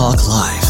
Talk Live.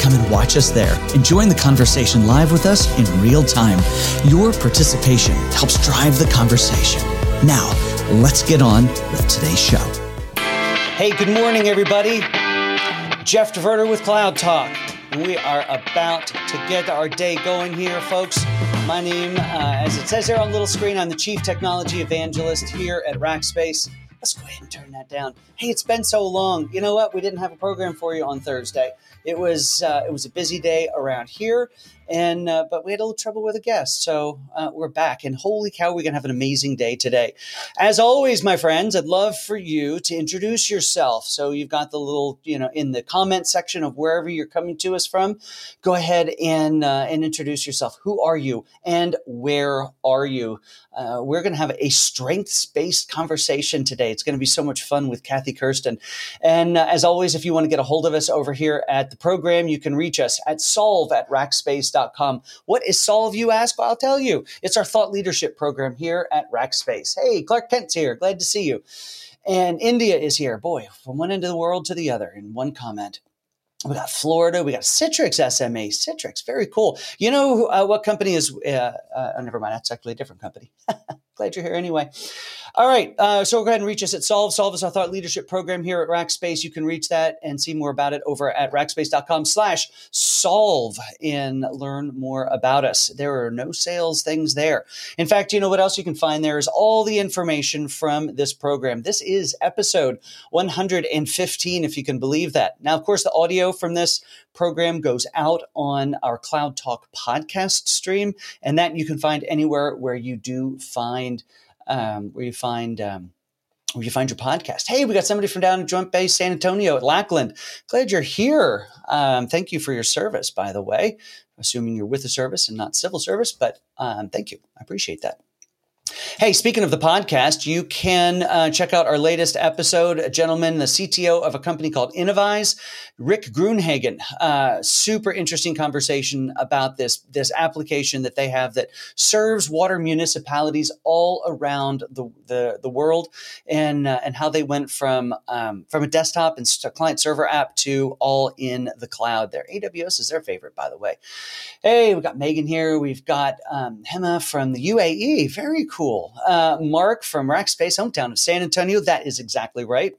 come and watch us there and join the conversation live with us in real time. Your participation helps drive the conversation. Now, let's get on with today's show. Hey, good morning, everybody. Jeff DeVerter with Cloud Talk. We are about to get our day going here, folks. My name, uh, as it says there on the little screen, I'm the Chief Technology Evangelist here at Rackspace. Let's go ahead and turn that down. Hey, it's been so long. You know what? We didn't have a program for you on Thursday. It was uh, it was a busy day around here, and uh, but we had a little trouble with a guest, so uh, we're back. And holy cow, we're gonna have an amazing day today. As always, my friends, I'd love for you to introduce yourself. So you've got the little you know in the comment section of wherever you're coming to us from. Go ahead and uh, and introduce yourself. Who are you, and where are you? Uh, we're gonna have a strengths based conversation today. It's gonna be so much fun with Kathy Kirsten. And uh, as always, if you want to get a hold of us over here at the program, you can reach us at solve at rackspace.com. What is solve, you ask? Well, I'll tell you. It's our thought leadership program here at Rackspace. Hey, Clark Kent's here. Glad to see you. And India is here. Boy, from one end of the world to the other in one comment. We got Florida. We got Citrix SMA. Citrix, very cool. You know uh, what company is? Uh, uh, never mind. That's actually a different company. Glad you're here anyway. All right. Uh, so go ahead and reach us at Solve. Solve is our thought leadership program here at Rackspace. You can reach that and see more about it over at rackspace.com slash solve and learn more about us. There are no sales things there. In fact, you know what else you can find there is all the information from this program. This is episode 115, if you can believe that. Now, of course, the audio from this program goes out on our Cloud Talk podcast stream, and that you can find anywhere where you do find um, where you find um, where you find your podcast. Hey, we got somebody from down in Joint Base San Antonio at Lackland. Glad you're here. Um, thank you for your service, by the way. Assuming you're with the service and not civil service, but um, thank you. I appreciate that. Hey, speaking of the podcast, you can uh, check out our latest episode. A gentleman, the CTO of a company called Innovyze, Rick Grunhagen. Uh, super interesting conversation about this this application that they have that serves water municipalities all around the the, the world, and uh, and how they went from um, from a desktop and client server app to all in the cloud. There, AWS is their favorite, by the way. Hey, we've got Megan here. We've got um, Hema from the UAE. Very cool cool. Uh, Mark from Rackspace, hometown of San Antonio. That is exactly right.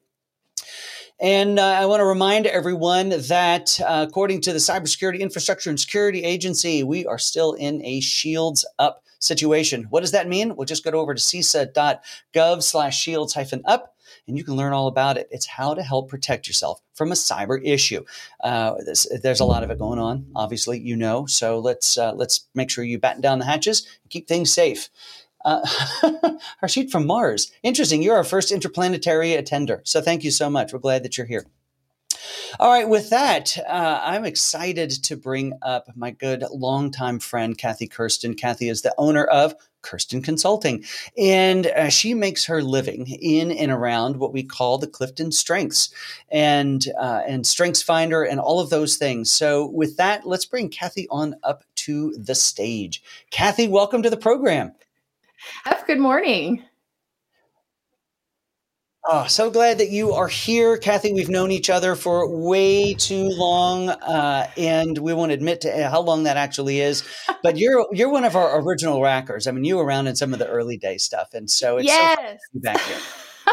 And uh, I want to remind everyone that uh, according to the Cybersecurity Infrastructure and Security Agency, we are still in a shields up situation. What does that mean? We'll just go over to cisa.gov slash shields hyphen up and you can learn all about it. It's how to help protect yourself from a cyber issue. Uh, there's, there's, a lot of it going on, obviously, you know. So let's uh, let's make sure you batten down the hatches and keep things safe. Uh, Harshit from Mars. Interesting. You're our first interplanetary attender. So thank you so much. We're glad that you're here. All right, with that, uh, I'm excited to bring up my good longtime friend, Kathy Kirsten. Kathy is the owner of Kirsten Consulting, and uh, she makes her living in and around what we call the Clifton Strengths and uh, and Strengths Finder and all of those things. So, with that, let's bring Kathy on up to the stage. Kathy, welcome to the program. Have good morning. Oh, so glad that you are here, Kathy. We've known each other for way too long, uh, and we won't admit to how long that actually is. But you're you're one of our original rackers. I mean, you were around in some of the early day stuff, and so it's yes. so back here.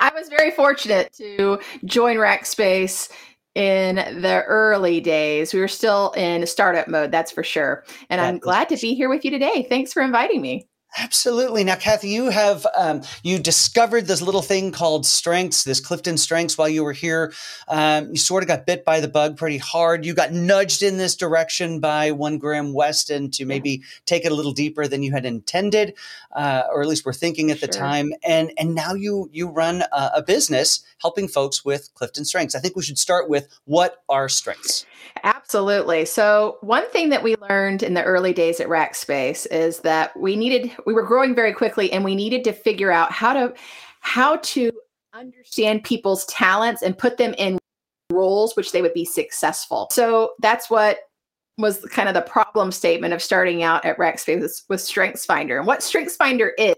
I was very fortunate to join Rackspace in the early days. We were still in startup mode, that's for sure. And that I'm glad to be here with you today. Thanks for inviting me. Absolutely. Now, Kathy, you have um, you discovered this little thing called strengths, this Clifton Strengths, while you were here. Um, you sort of got bit by the bug pretty hard. You got nudged in this direction by one Graham Weston to maybe take it a little deeper than you had intended, uh, or at least were thinking at the time. And and now you you run a, a business helping folks with Clifton Strengths. I think we should start with what are strengths. Absolutely. So, one thing that we learned in the early days at Rackspace is that we needed we were growing very quickly and we needed to figure out how to how to understand people's talents and put them in roles which they would be successful. So, that's what was kind of the problem statement of starting out at Rackspace with, with StrengthsFinder. And what StrengthsFinder is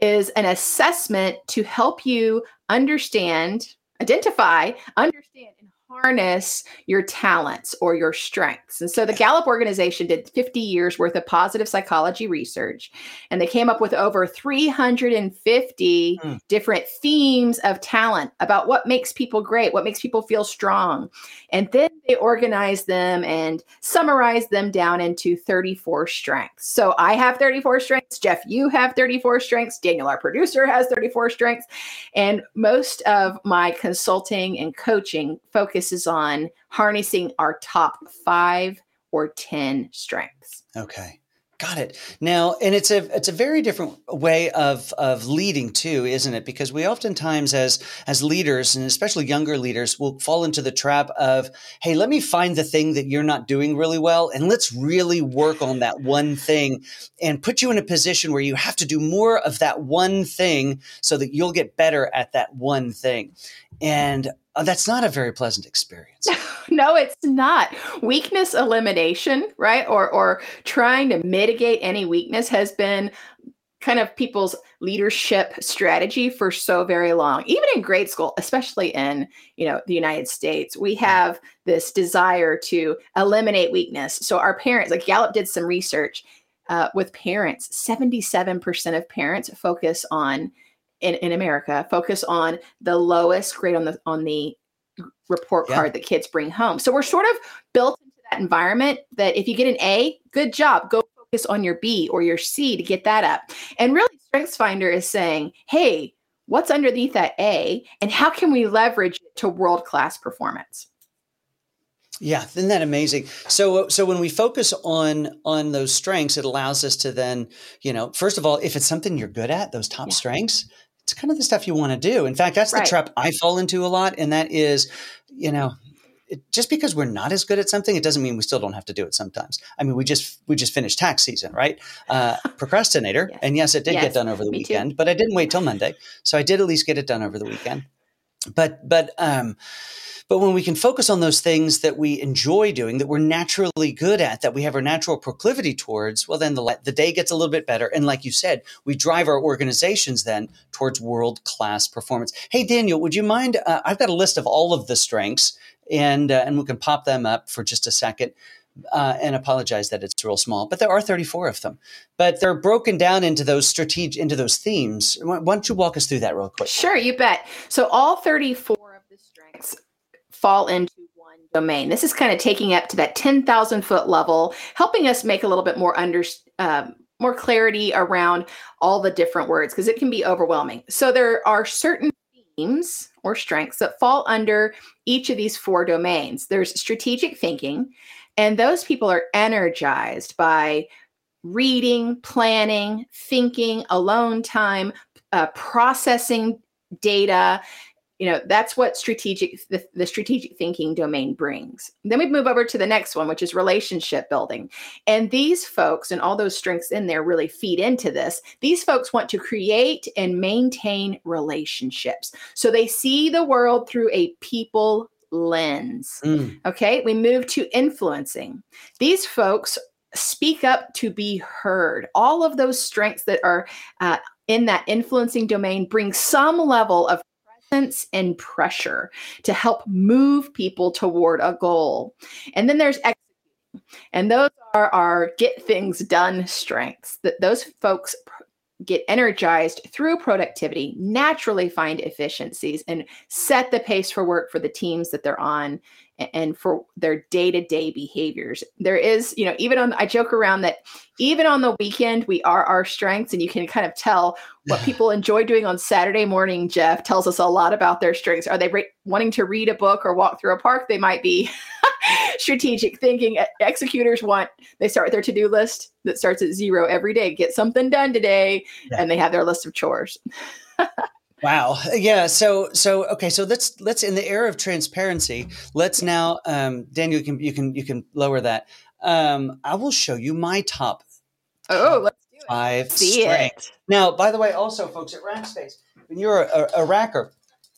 is an assessment to help you understand, identify, understand and harness your talents or your strengths. And so the Gallup organization did 50 years worth of positive psychology research, and they came up with over 350 mm. different themes of talent about what makes people great, what makes people feel strong. And then they organized them and summarized them down into 34 strengths. So I have 34 strengths. Jeff, you have 34 strengths. Daniel, our producer, has 34 strengths. And most of my consulting and coaching focuses on harnessing our top five or 10 strengths. Okay. Got it. Now, and it's a it's a very different way of of leading too, isn't it? Because we oftentimes as as leaders and especially younger leaders will fall into the trap of, hey, let me find the thing that you're not doing really well and let's really work on that one thing and put you in a position where you have to do more of that one thing so that you'll get better at that one thing. And uh, that's not a very pleasant experience. no, it's not. Weakness elimination, right? Or or trying to mitigate any weakness has been kind of people's leadership strategy for so very long. Even in grade school, especially in, you know, the United States, we have this desire to eliminate weakness. So our parents, like Gallup did some research uh, with parents, 77% of parents focus on in, in America focus on the lowest grade on the on the report yeah. card that kids bring home. So we're sort of built into that environment that if you get an A, good job, go focus on your B or your C to get that up. And really StrengthsFinder is saying, "Hey, what's underneath that A and how can we leverage it to world-class performance?" Yeah, isn't that amazing? So, uh, so when we focus on on those strengths, it allows us to then, you know, first of all, if it's something you're good at, those top yeah. strengths, it's kind of the stuff you want to do. In fact, that's right. the trap I fall into a lot. And that is, you know, it, just because we're not as good at something, it doesn't mean we still don't have to do it sometimes. I mean, we just we just finished tax season, right? Uh, procrastinator, yes. and yes, it did yes, get done over the weekend, too. but I didn't wait till Monday, so I did at least get it done over the weekend. But but um, but when we can focus on those things that we enjoy doing, that we're naturally good at, that we have our natural proclivity towards, well, then the, the day gets a little bit better. And like you said, we drive our organizations then towards world class performance. Hey, Daniel, would you mind? Uh, I've got a list of all of the strengths, and uh, and we can pop them up for just a second. Uh, and apologize that it's real small, but there are 34 of them. But they're broken down into those strategic, into those themes. Why don't you walk us through that real quick? Sure, you bet. So all 34 of the strengths fall into one domain. This is kind of taking up to that 10,000 foot level, helping us make a little bit more under, um, more clarity around all the different words because it can be overwhelming. So there are certain themes or strengths that fall under each of these four domains. There's strategic thinking, and those people are energized by reading, planning, thinking, alone time, uh, processing data you know that's what strategic the, the, strategic thinking domain brings. Then we move over to the next one which is relationship building. And these folks and all those strengths in there really feed into this these folks want to create and maintain relationships. So they see the world through a people lens. Mm. okay we move to influencing. These folks speak up to be heard. All of those strengths that are uh, in that influencing domain bring some level of and pressure to help move people toward a goal. And then there's. And those are our get things done strengths that those folks get energized through productivity, naturally find efficiencies, and set the pace for work for the teams that they're on and for their day-to-day behaviors. There is you know even on i joke around that even on the weekend we are our strengths and you can kind of tell what people enjoy doing on saturday morning jeff tells us a lot about their strengths. Are they re- wanting to read a book or walk through a park? They might be strategic thinking executors want they start their to-do list that starts at zero every day. Get something done today yeah. and they have their list of chores Wow. Yeah. So so okay. So let's let's in the era of transparency, let's now um, Daniel you can you can you can lower that. Um, I will show you my top. Oh, let's do it. Five See strengths. It. Now, by the way, also folks at Rackspace, when you're a, a, a, racker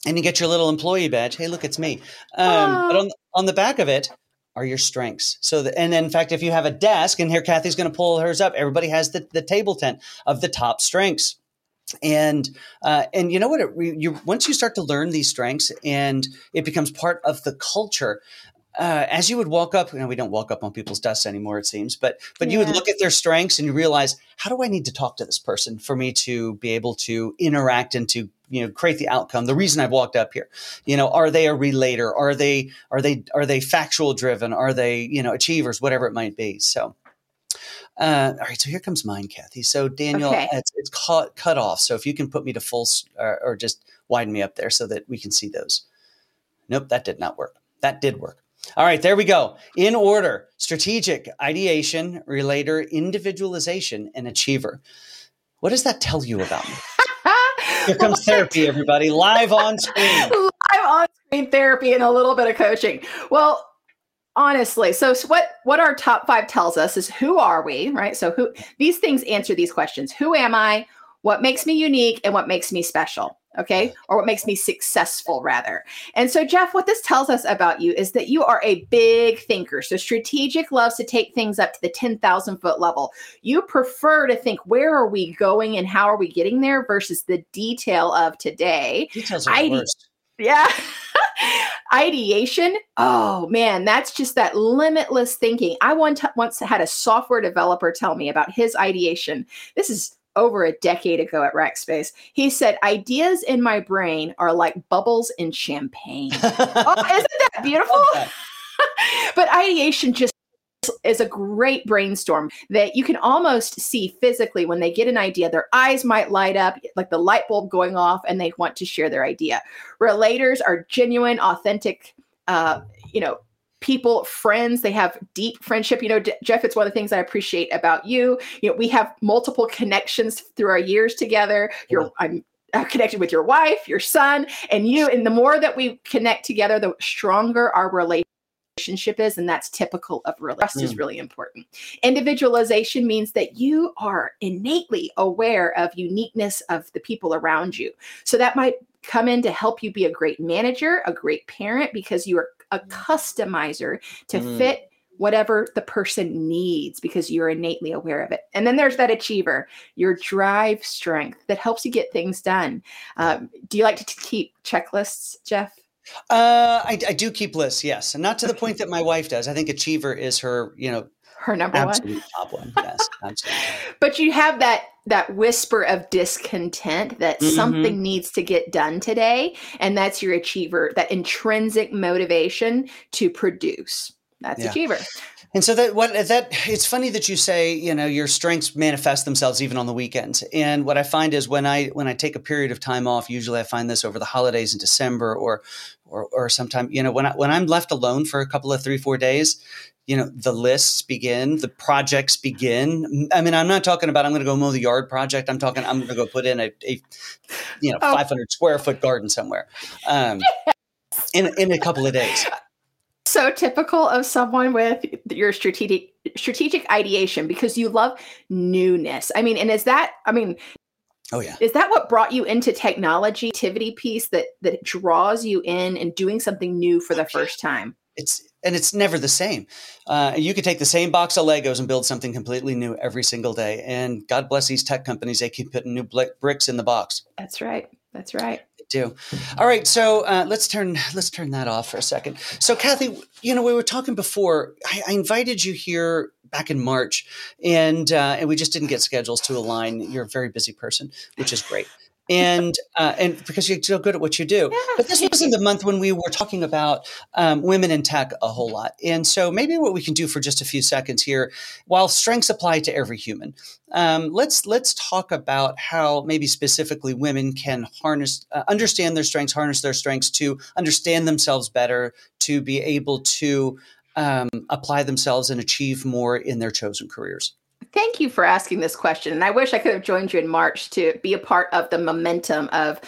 and you get your little employee badge, hey, look, it's me. Um, but on on the back of it are your strengths. So, the, and in fact, if you have a desk, and here Kathy's going to pull hers up, everybody has the the table tent of the top strengths and uh, and you know what it, you once you start to learn these strengths and it becomes part of the culture uh, as you would walk up, you know, we don't walk up on people's desks anymore, it seems, but but yeah. you would look at their strengths and you realize, how do I need to talk to this person for me to be able to interact and to you know create the outcome? The reason I've walked up here, you know, are they a relator? Are they are they are they factual driven? Are they you know achievers? Whatever it might be. So uh, all right, so here comes mine, Kathy. So Daniel, okay. it's, it's cut, cut off. So if you can put me to full or, or just widen me up there so that we can see those. Nope, that did not work. That did work. All right, there we go. In order strategic, ideation, relator, individualization, and achiever. What does that tell you about me? Here comes therapy, everybody, live on screen. Live on screen therapy and a little bit of coaching. Well, honestly. So, so, what what our top five tells us is who are we right? So who these things answer these questions. Who am i? What makes me unique and what makes me special okay? Or what makes me successful rather. And so jeff what this tells us about you is that you are a big thinker. So strategic loves to take things up to the 10,000 foot level. You prefer to think where are we going and how are we getting there versus the detail of today? Details are I, worst. yeah ideation? Oh man that's just that limitless thinking. I once once had a software developer tell me about his ideation. This is over a decade ago at rackspace. He said ideas in my brain are like bubbles in champagne. Oh isn't that beautiful? That. but ideation just is a great brainstorm that you can almost see physically when they get an idea. Their eyes might light up, like the light bulb going off, and they want to share their idea. Relators are genuine, authentic, uh, you know, people, friends. They have deep friendship. You know, D- Jeff, it's one of the things I appreciate about you. You know, we have multiple connections through our years together. You're, I'm connected with your wife, your son, and you. And the more that we connect together, the stronger our relationship relationship is and that's typical of real trust mm. is really important individualization means that you are innately aware of uniqueness of the people around you so that might come in to help you be a great manager a great parent because you are a mm. customizer to mm. fit whatever the person needs because you're innately aware of it. And then there's that achiever, your drive strength that helps you get things done. Um, do you like to t- keep checklists, Jeff? Uh, I, I, do keep lists, yes, and not to the point that my wife does. I think Achiever is her, you know, her number absolute one, top one. Yes, absolutely. but you have that that whisper of discontent that mm-hmm. something needs to get done today, and that's your Achiever. That intrinsic motivation to produce. That's yeah. Achiever. And so that what that it's funny that you say you know your strengths manifest themselves even on the weekends. And what I find is when I when I take a period of time off, usually I find this over the holidays in December or or or sometime you know when I when I'm left alone for a couple of three four days, you know the lists begin, the projects begin. I mean, I'm not talking about I'm going to go mow the yard project. I'm talking I'm going to go put in a, a you know oh. 500 square foot garden somewhere. Um, in in a couple of days so typical of someone with your strategic strategic ideation because you love newness. I mean, and is that I mean, oh yeah. Is that what brought you into technology activity piece that that draws you in and doing something new for the first time? It's and it's never the same. Uh, you could take the same box of Legos and build something completely new every single day. And God bless these tech companies; they keep putting new bricks in the box. That's right. That's right do. All right, so uh, let's turn let's turn that off for a second. So, Kathy, you know, we were talking before. I, I invited you here back in March, and uh, and we just didn't get schedules to align. You're a very busy person, which is great and uh, and because you're so good at what you do. Yeah. But this wasn't the month when we were talking about um, women in tech a whole lot. And so maybe what we can do for just a few seconds here, while strengths apply to every human, um, let's let's talk about how maybe specifically women can harness, uh, understand their strengths, harness their strengths to understand themselves better, to be able to um, apply themselves and achieve more in their chosen careers. Thank you for asking this question. And I wish I could have joined you in March to be a part of the momentum of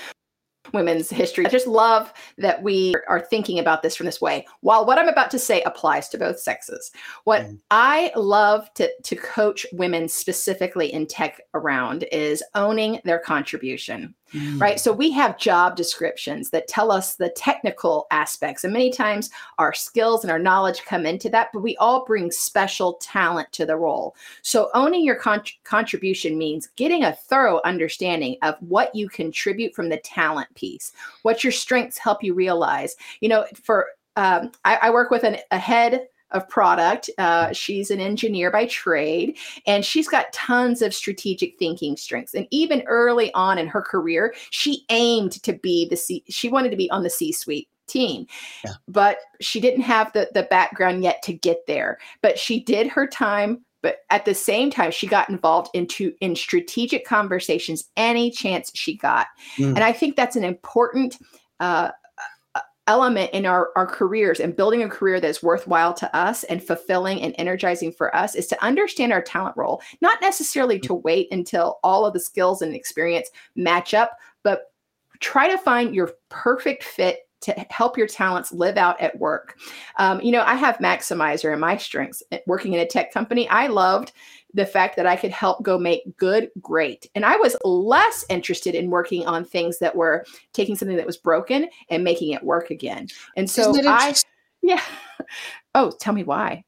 women's history. I just love that we are thinking about this from this way. While what I'm about to say applies to both sexes, what mm. I love to, to coach women specifically in tech around is owning their contribution. Mm. Right. So we have job descriptions that tell us the technical aspects. And many times our skills and our knowledge come into that, but we all bring special talent to the role. So owning your con- contribution means getting a thorough understanding of what you contribute from the talent piece, what your strengths help you realize. You know, for um, I, I work with an, a head of product. Uh, she's an engineer by trade, and she's got tons of strategic thinking strengths. And even early on in her career, she aimed to be the C. She wanted to be on the C-suite team, yeah. but she didn't have the the background yet to get there. But she did her time. But at the same time, she got involved into in strategic conversations any chance she got, mm. and I think that's an important. Uh, element in our, our careers and building a career that's worthwhile to us and fulfilling and energizing for us is to understand our talent role, not necessarily to wait until all of the skills and experience match up, but try to find your perfect fit to help your talents live out at work. Um, you know, I have Maximizer in my strengths working in a tech company. I loved the fact that I could help go make good great. And I was less interested in working on things that were taking something that was broken and making it work again. And so I, yeah. Oh, tell me why.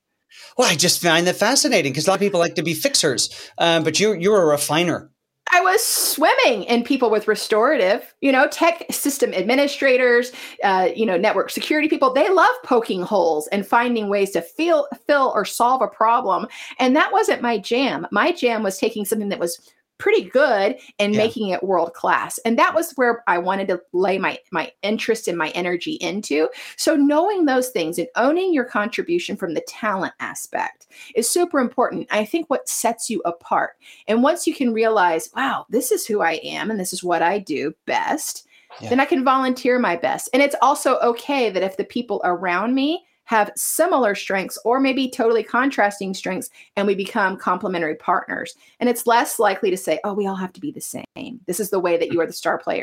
Well, I just find that fascinating because a lot of people like to be fixers, um, but you you're a refiner. I was swimming in people with restorative, you know, tech system administrators, uh, you know, network security people. They love poking holes and finding ways to feel, fill or solve a problem. And that wasn't my jam. My jam was taking something that was pretty good and yeah. making it world class and that was where i wanted to lay my my interest and my energy into. So knowing those things and owning your contribution from the talent aspect is super important. I think what sets you apart. And once you can realize wow this is who i am and this is what i do best yeah. then i can volunteer my best. And it's also okay that if the people around me have similar strengths or maybe totally contrasting strengths and we become complementary partners. And it's less likely to say, oh, we all have to be the same. This is the way that you are the star player.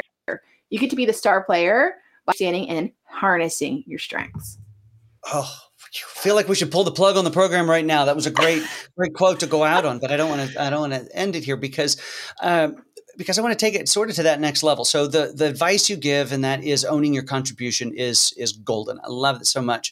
You get to be the star player by standing and harnessing your strengths. Oh, I feel like we should pull the plug on the program right now. That was a great, great quote to go out on, but I don't want to. I don't want to end it here because um, because I want to take it sort of to that next level. So the the advice you give, and that is owning your contribution, is is golden. I love it so much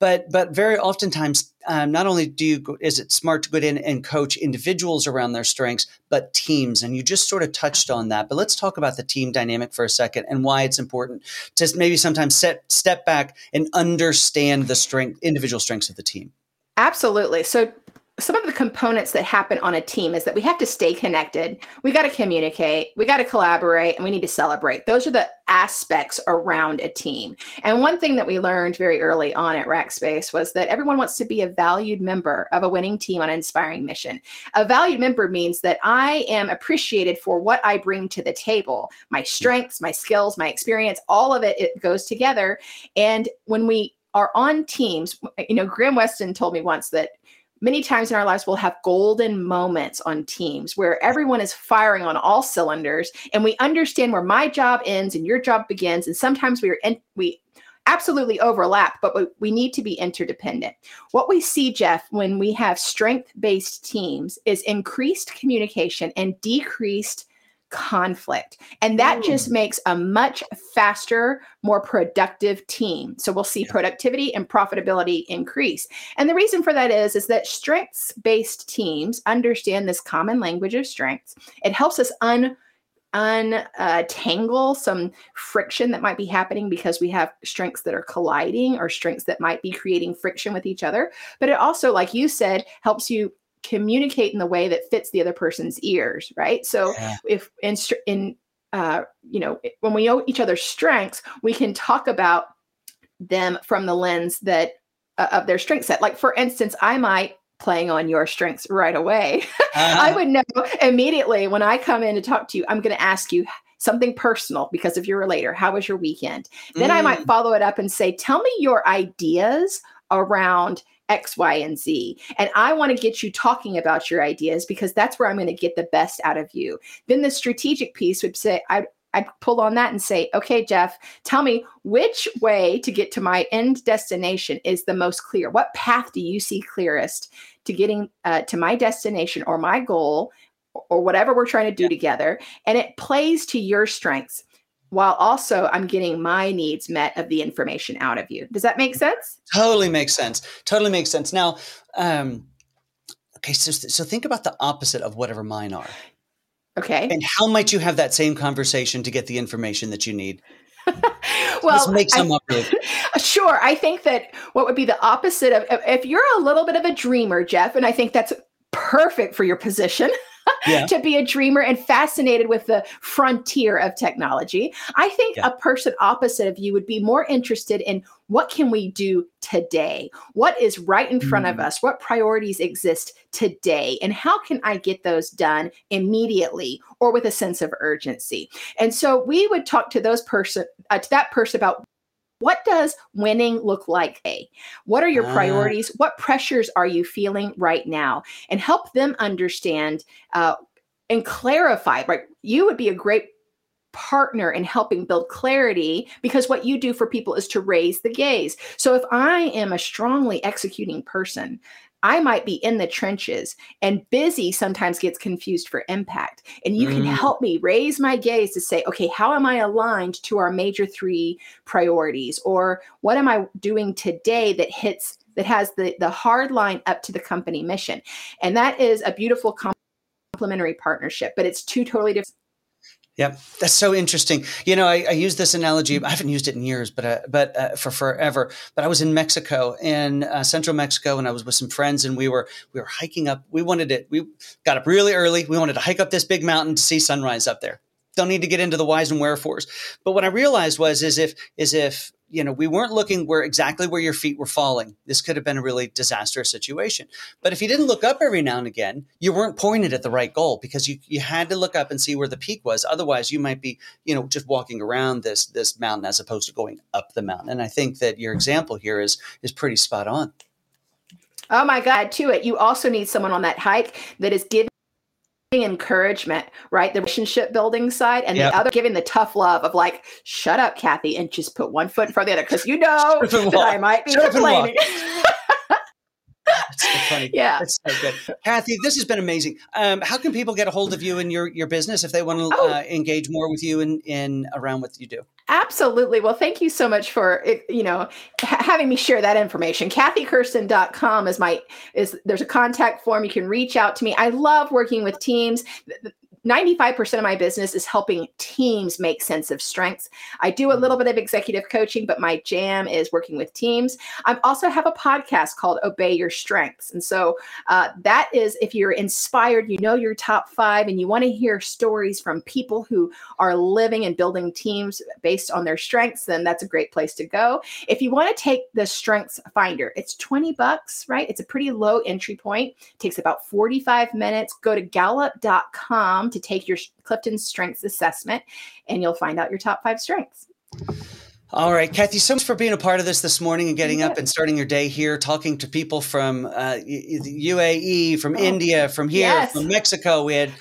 but but very oftentimes um, not only do you go, is it smart to go in and coach individuals around their strengths but teams and you just sort of touched on that. But let's talk about the team dynamic for a second and why it's important to maybe sometimes set step back and understand the strength individual strengths of the team. Absolutely. So some of the components that happen on a team is that we have to stay connected. We got to communicate, we got to collaborate, and we need to celebrate. Those are the aspects around a team. And one thing that we learned very early on at Rackspace was that everyone wants to be a valued member of a winning team on an inspiring mission. A valued member means that I am appreciated for what I bring to the table my hmm. strengths, my skills, my experience, all of it, it goes together. And when we are on teams, you know, Graham Weston told me once that many times in our lives we'll have golden moments on teams where everyone is firing on all cylinders and we understand where my job ends and your job begins. And sometimes we are in, we absolutely overlap but we, we need to be interdependent. What we see jeff when we have strength based teams is increased communication and decreased conflict. And that Ooh. just makes a much faster, more productive team. So we'll see productivity and profitability increase. And the reason for that is is that strengths-based teams understand this common language of strengths. It helps us un untangle some friction that might be happening because we have strengths that are colliding or strengths that might be creating friction with each other. But it also, like you said, helps you communicate in the way that fits the other person's ears, right? So yeah. if in in uh, you know when we know each other's strengths, we can talk about them from the lens that uh, of their strength set. Like for instance, I might playing on your strengths right away. Uh-huh. I would know immediately when I come in to talk to you, I'm going to ask you something personal because if you're a relator. How was your weekend? Then I might mm. follow it up and say, tell me your ideas around X, Y, and Z. And I want to get you talking about your ideas because that's where I'm going to get the best out of you. Then the strategic piece would say, I, I'd pull on that and say, okay, Jeff, tell me which way to get to my end destination is the most clear. What path do you see clearest to getting uh, to my destination or my goal or whatever we're trying to do yeah. together? And it plays to your strengths while also I'm getting my needs met of the information out of you. Does that make sense? Totally makes sense. Totally makes sense. Now, um, okay, so so think about the opposite of whatever mine are. Okay. And how might you have that same conversation to get the information that you need? well, Let's make some I, up. Sure. I think that what would be the opposite of if you're a little bit of a dreamer, Jeff, and I think that's perfect for your position. yeah. to be a dreamer and fascinated with the frontier of technology. I think yeah. a person opposite of you would be more interested in what can we do today? What is right in front mm. of us? What priorities exist today? And how can I get those done immediately or with a sense of urgency? And so we would talk to those person uh, to that person about what does winning look like? A, what are your uh, priorities? What pressures are you feeling right now? And help them understand uh, and clarify. Right, you would be a great partner in helping build clarity because what you do for people is to raise the gaze. So if I am a strongly executing person, I might be in the trenches and busy sometimes gets confused for impact. And you mm. can help me raise my gaze to say, okay, how am I aligned to our major three priorities? Or what am I doing today that hits, that has the, the hard line up to the company mission? And that is a beautiful complementary partnership, but it's two totally different Yep, that's so interesting. You know, I, I, use this analogy. I haven't used it in years, but uh, but uh, for forever. But I was in Mexico, in uh, central Mexico, and I was with some friends, and we were we were hiking up. We wanted it. We got up really early. We wanted to hike up this big mountain to see sunrise up there. Don't need to get into the whys and wherefores. But what I realized was, is if is if you know, we weren't looking where exactly where your feet were falling. This could have been a really disastrous situation. But if you didn't look up every now and again, you weren't pointed at the right goal because you, you had to look up and see where the peak was. Otherwise, you might be, you know, just walking around this this mountain as opposed to going up the mountain. And I think that your example here is is pretty spot on. Oh my God, to it. You also need someone on that hike that is giving encouragement, right? The relationship building side, and yep. the other giving the tough love of like, shut up, Kathy, and just put one foot in front of the other because you know that I might be complaining. That's so funny. Yeah. That's so good. Kathy, this has been amazing. Um, how can people get a hold of you and your, your business if they want to oh. uh, engage more with you in, in around what you do? Absolutely. Well, thank you so much for eh, you know having me share that information. KathyKirsten.com is my is there's a contact form. You can reach out to me. I love working with teams. 95% of my business is helping teams make sense of strengths. I do a little bit of executive coaching, but my jam is working with teams. I also have a podcast called Obey Your Strengths. And so uh, that is if you're inspired, you know your top five, and you want to hear stories from people who are living and building teams based on their strengths, then that's a great place to go. If you want to take the Strengths Finder, it's 20 bucks, right? It's a pretty low entry point. It takes about 45 minutes. Go to gallup.com to to take your Clifton Strengths Assessment, and you'll find out your top five strengths. All right, Kathy, so much for being a part of this this morning and getting up and starting your day here, talking to people from uh, UAE, from oh, India, from here, yes. from Mexico. We had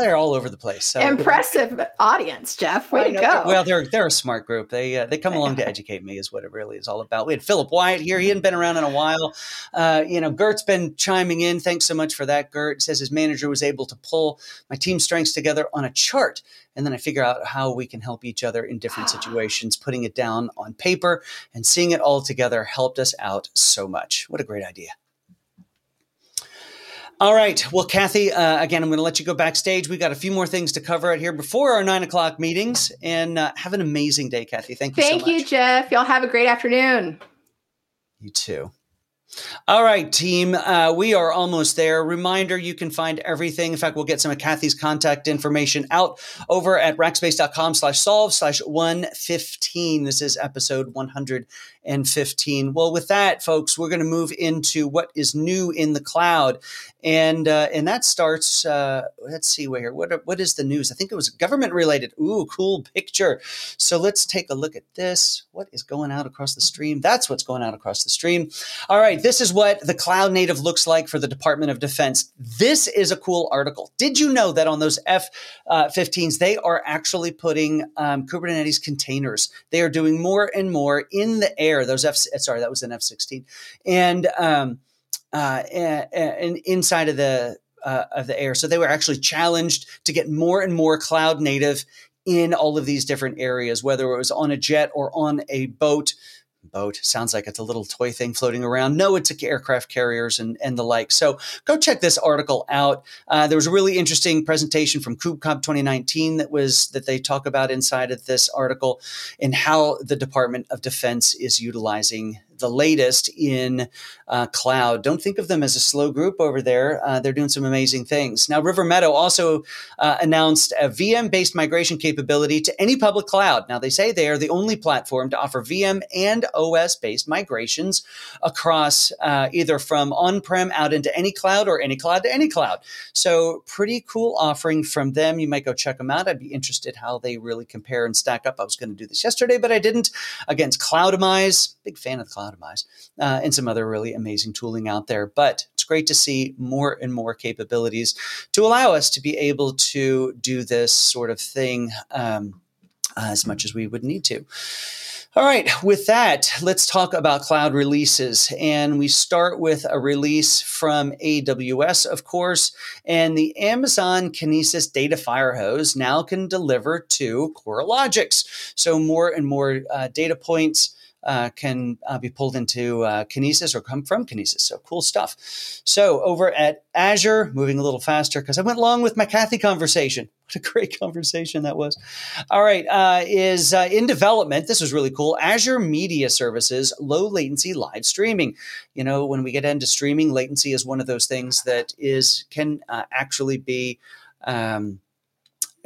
they're all over the place. So. Impressive audience, Jeff. Way to go. Well, they're they're a smart group. They uh, they come along to educate me, is what it really is all about. We had Philip Wyatt here. He hadn't been around in a while. Uh, you know, Gert's been chiming in. Thanks so much for that, Gert. Says his manager was able to pull my team strengths together on a chart, and then I figure out how we can help each other in different situations. Putting it down on paper and seeing it all together helped us out so much. What a great idea. All right. Well, Kathy, uh, again, I'm going to let you go backstage. We've got a few more things to cover out here before our nine o'clock meetings. And uh, have an amazing day, Kathy. Thank you Thank so you, Jeff. Y'all have a great afternoon. You too. All right, team. Uh, we are almost there. Reminder you can find everything. In fact, we'll get some of Kathy's contact information out over at rackspace.com slash solve slash 115. This is episode 115. Well, with that, folks, we're going to move into what is new in the cloud. And uh, and that starts, uh, let's see where, what, what is the news? I think it was government related. Ooh, cool picture. So let's take a look at this. What is going out across the stream? That's what's going out across the stream. All right this is what the cloud native looks like for the Department of Defense. This is a cool article. Did you know that on those F uh, 15s, they are actually putting um, Kubernetes containers? They are doing more and more in the air. Those F, sorry, that was an F 16. And, um, uh, and inside of the, uh, of the air. So they were actually challenged to get more and more cloud native in all of these different areas, whether it was on a jet or on a boat boat. Sounds like it's a little toy thing floating around. No, it's aircraft carriers and, and the like. So go check this article out. Uh, there was a really interesting presentation from KubeCon 2019 that was that they talk about inside of this article and how the Department of Defense is utilizing the latest in uh, cloud. Don't think of them as a slow group over there. Uh, they're doing some amazing things. Now, River Meadow also uh, announced a VM based migration capability to any public cloud. Now, they say they are the only platform to offer VM and OS based migrations across uh, either from on prem out into any cloud or any cloud to any cloud. So, pretty cool offering from them. You might go check them out. I'd be interested how they really compare and stack up. I was going to do this yesterday, but I didn't. Against Cloudamize, big fan of Cloud Uh, and some other really amazing tooling out there. But it's great to see more and more capabilities to allow us to be able to do this sort of thing um, as much as we would need to. All right, with that, let's talk about cloud releases. And we start with a release from AWS, of course. And the Amazon Kinesis Data Firehose now can deliver to Coralogix. So, more and more uh, data points uh, can uh, be pulled into uh, Kinesis or come from Kinesis. So cool stuff. So over at Azure, moving a little faster because I went long with my Kathy conversation. What a great conversation that was. All right, uh, is uh, in development. This was really cool. Azure Media Services, low latency live streaming. You know, when we get into streaming, latency is one of those things that is can uh, actually be. Um,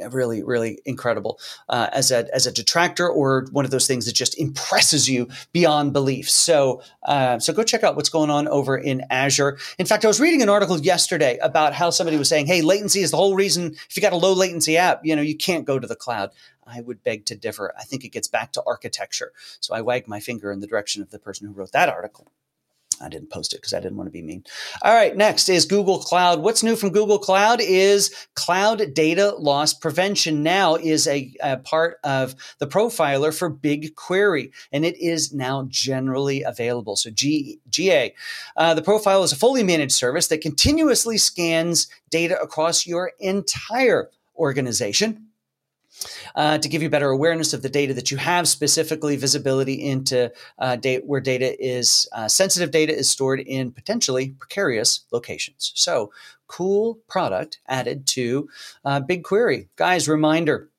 really, really incredible uh, as a as a detractor or one of those things that just impresses you beyond belief. So, uh, so go check out what's going on over in Azure. In fact, I was reading an article yesterday about how somebody was saying, "Hey, latency is the whole reason. If you got a low latency app, you know, you can't go to the cloud." I would beg to differ. I think it gets back to architecture. So I wag my finger in the direction of the person who wrote that article. I didn't post it because I didn't want to be mean. All right, next is Google Cloud. What's new from Google Cloud is cloud data loss prevention now is a, a part of the profiler for BigQuery, and it is now generally available. So G, GA. Uh, the profile is a fully managed service that continuously scans data across your entire organization uh, to give you better awareness of the data that you have, specifically visibility into uh, where data is uh, sensitive data is stored in potentially precarious locations. So, cool product added to uh, BigQuery. Guys, reminder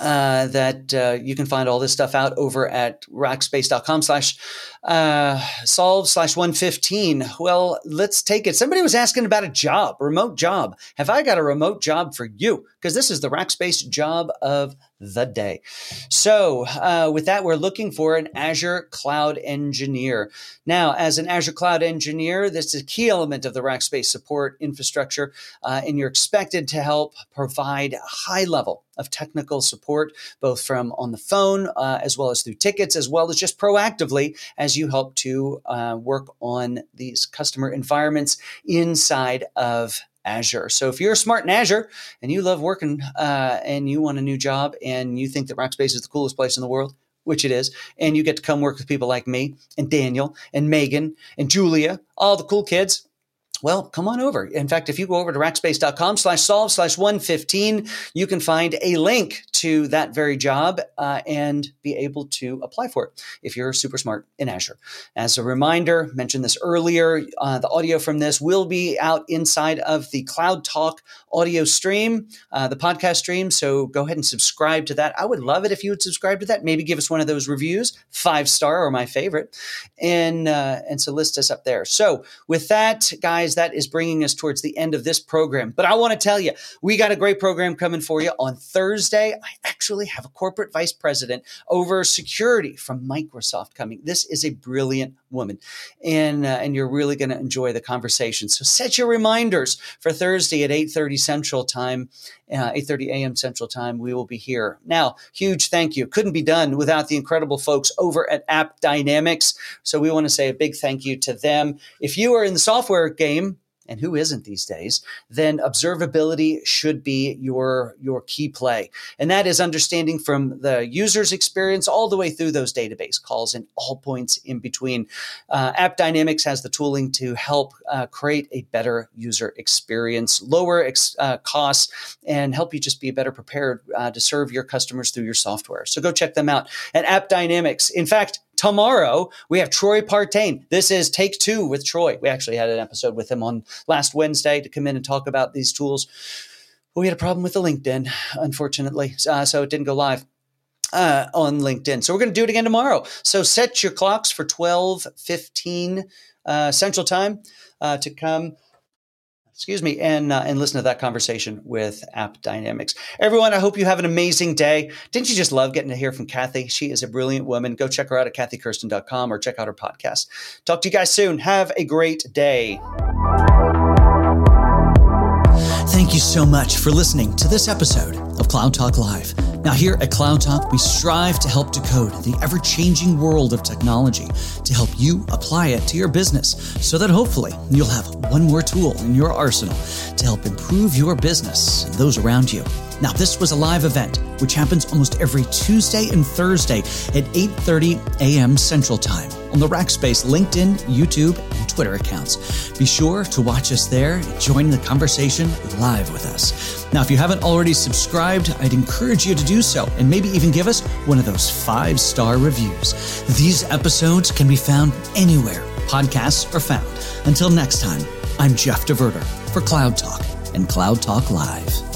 uh, that uh, you can find all this stuff out over at rackspace.com slash uh, solve slash 115. Well, let's take it. Somebody was asking about a job, remote job. Have I got a remote job for you? Because this is the Rackspace job of the day. So, uh, with that, we're looking for an Azure Cloud Engineer. Now, as an Azure Cloud Engineer, this is a key element of the Rackspace support infrastructure, uh, and you're expected to help provide a high level of technical support, both from on the phone uh, as well as through tickets, as well as just proactively as you help to uh, work on these customer environments inside of Azure. So if you're smart in Azure and you love working uh, and you want a new job and you think that Rackspace is the coolest place in the world, which it is, and you get to come work with people like me and Daniel and Megan and Julia, all the cool kids, well, come on over. In fact, if you go over to rackspace.com slash solve slash 115, you can find a link to that very job uh, and be able to apply for it if you're super smart in Azure. As a reminder, mentioned this earlier, uh, the audio from this will be out inside of the Cloud Talk audio stream, uh, the podcast stream. So go ahead and subscribe to that. I would love it if you would subscribe to that. Maybe give us one of those reviews, five star or my favorite, and uh, and so list us up there. So with that, guys, that is bringing us towards the end of this program. But I want to tell you, we got a great program coming for you on Thursday. I actually have a corporate vice president over security from Microsoft coming. This is a brilliant woman, and uh, and you're really going to enjoy the conversation. So set your reminders for Thursday at 8:30 Central Time, uh, 8:30 a.m. Central Time. We will be here. Now, huge thank you. Couldn't be done without the incredible folks over at App Dynamics. So we want to say a big thank you to them. If you are in the software game, and who isn't these days, then observability should be your, your key play. And that is understanding from the user's experience all the way through those database calls and all points in between. Uh, AppDynamics has the tooling to help uh, create a better user experience, lower ex- uh, costs, and help you just be better prepared uh, to serve your customers through your software. So go check them out at Dynamics, In fact, tomorrow we have Troy Partain. This is take two with Troy. We actually had an episode with him on last Wednesday to come in and talk about these tools. we had a problem with the LinkedIn, unfortunately, uh, so it didn't go live. Uh, on LinkedIn. So we're going to do it again tomorrow. So set your clocks for 12, 15 uh, Central Time uh, to come excuse me, and uh, and listen to that conversation with AppDynamics. Everyone, I hope you have an amazing day. Didn't you just love getting to hear from Kathy? She is a brilliant woman. Go check her out at kathykersten.com or check out her podcast. Talk to you guys soon. Have a great day. Thank you so much for listening to this episode of Cloud Talk Live. Now, here at Cloud Talk, we strive to help decode the ever changing world of technology to help you apply it to your business so that hopefully you'll have one more tool in your arsenal to help improve your business and those around you. Now, this was a live event which happens almost every Tuesday and Thursday at 8:30 a.m. Central Time on the Rackspace LinkedIn, YouTube, and Twitter accounts. Be sure to watch us there and join the conversation live with us. Now, if you haven't already subscribed, I'd encourage you to do so and maybe even give us one of those five-star reviews. These episodes can be found anywhere podcasts are found. Until next time, I'm Jeff DeVerter for Cloud Talk and Cloud Talk Live.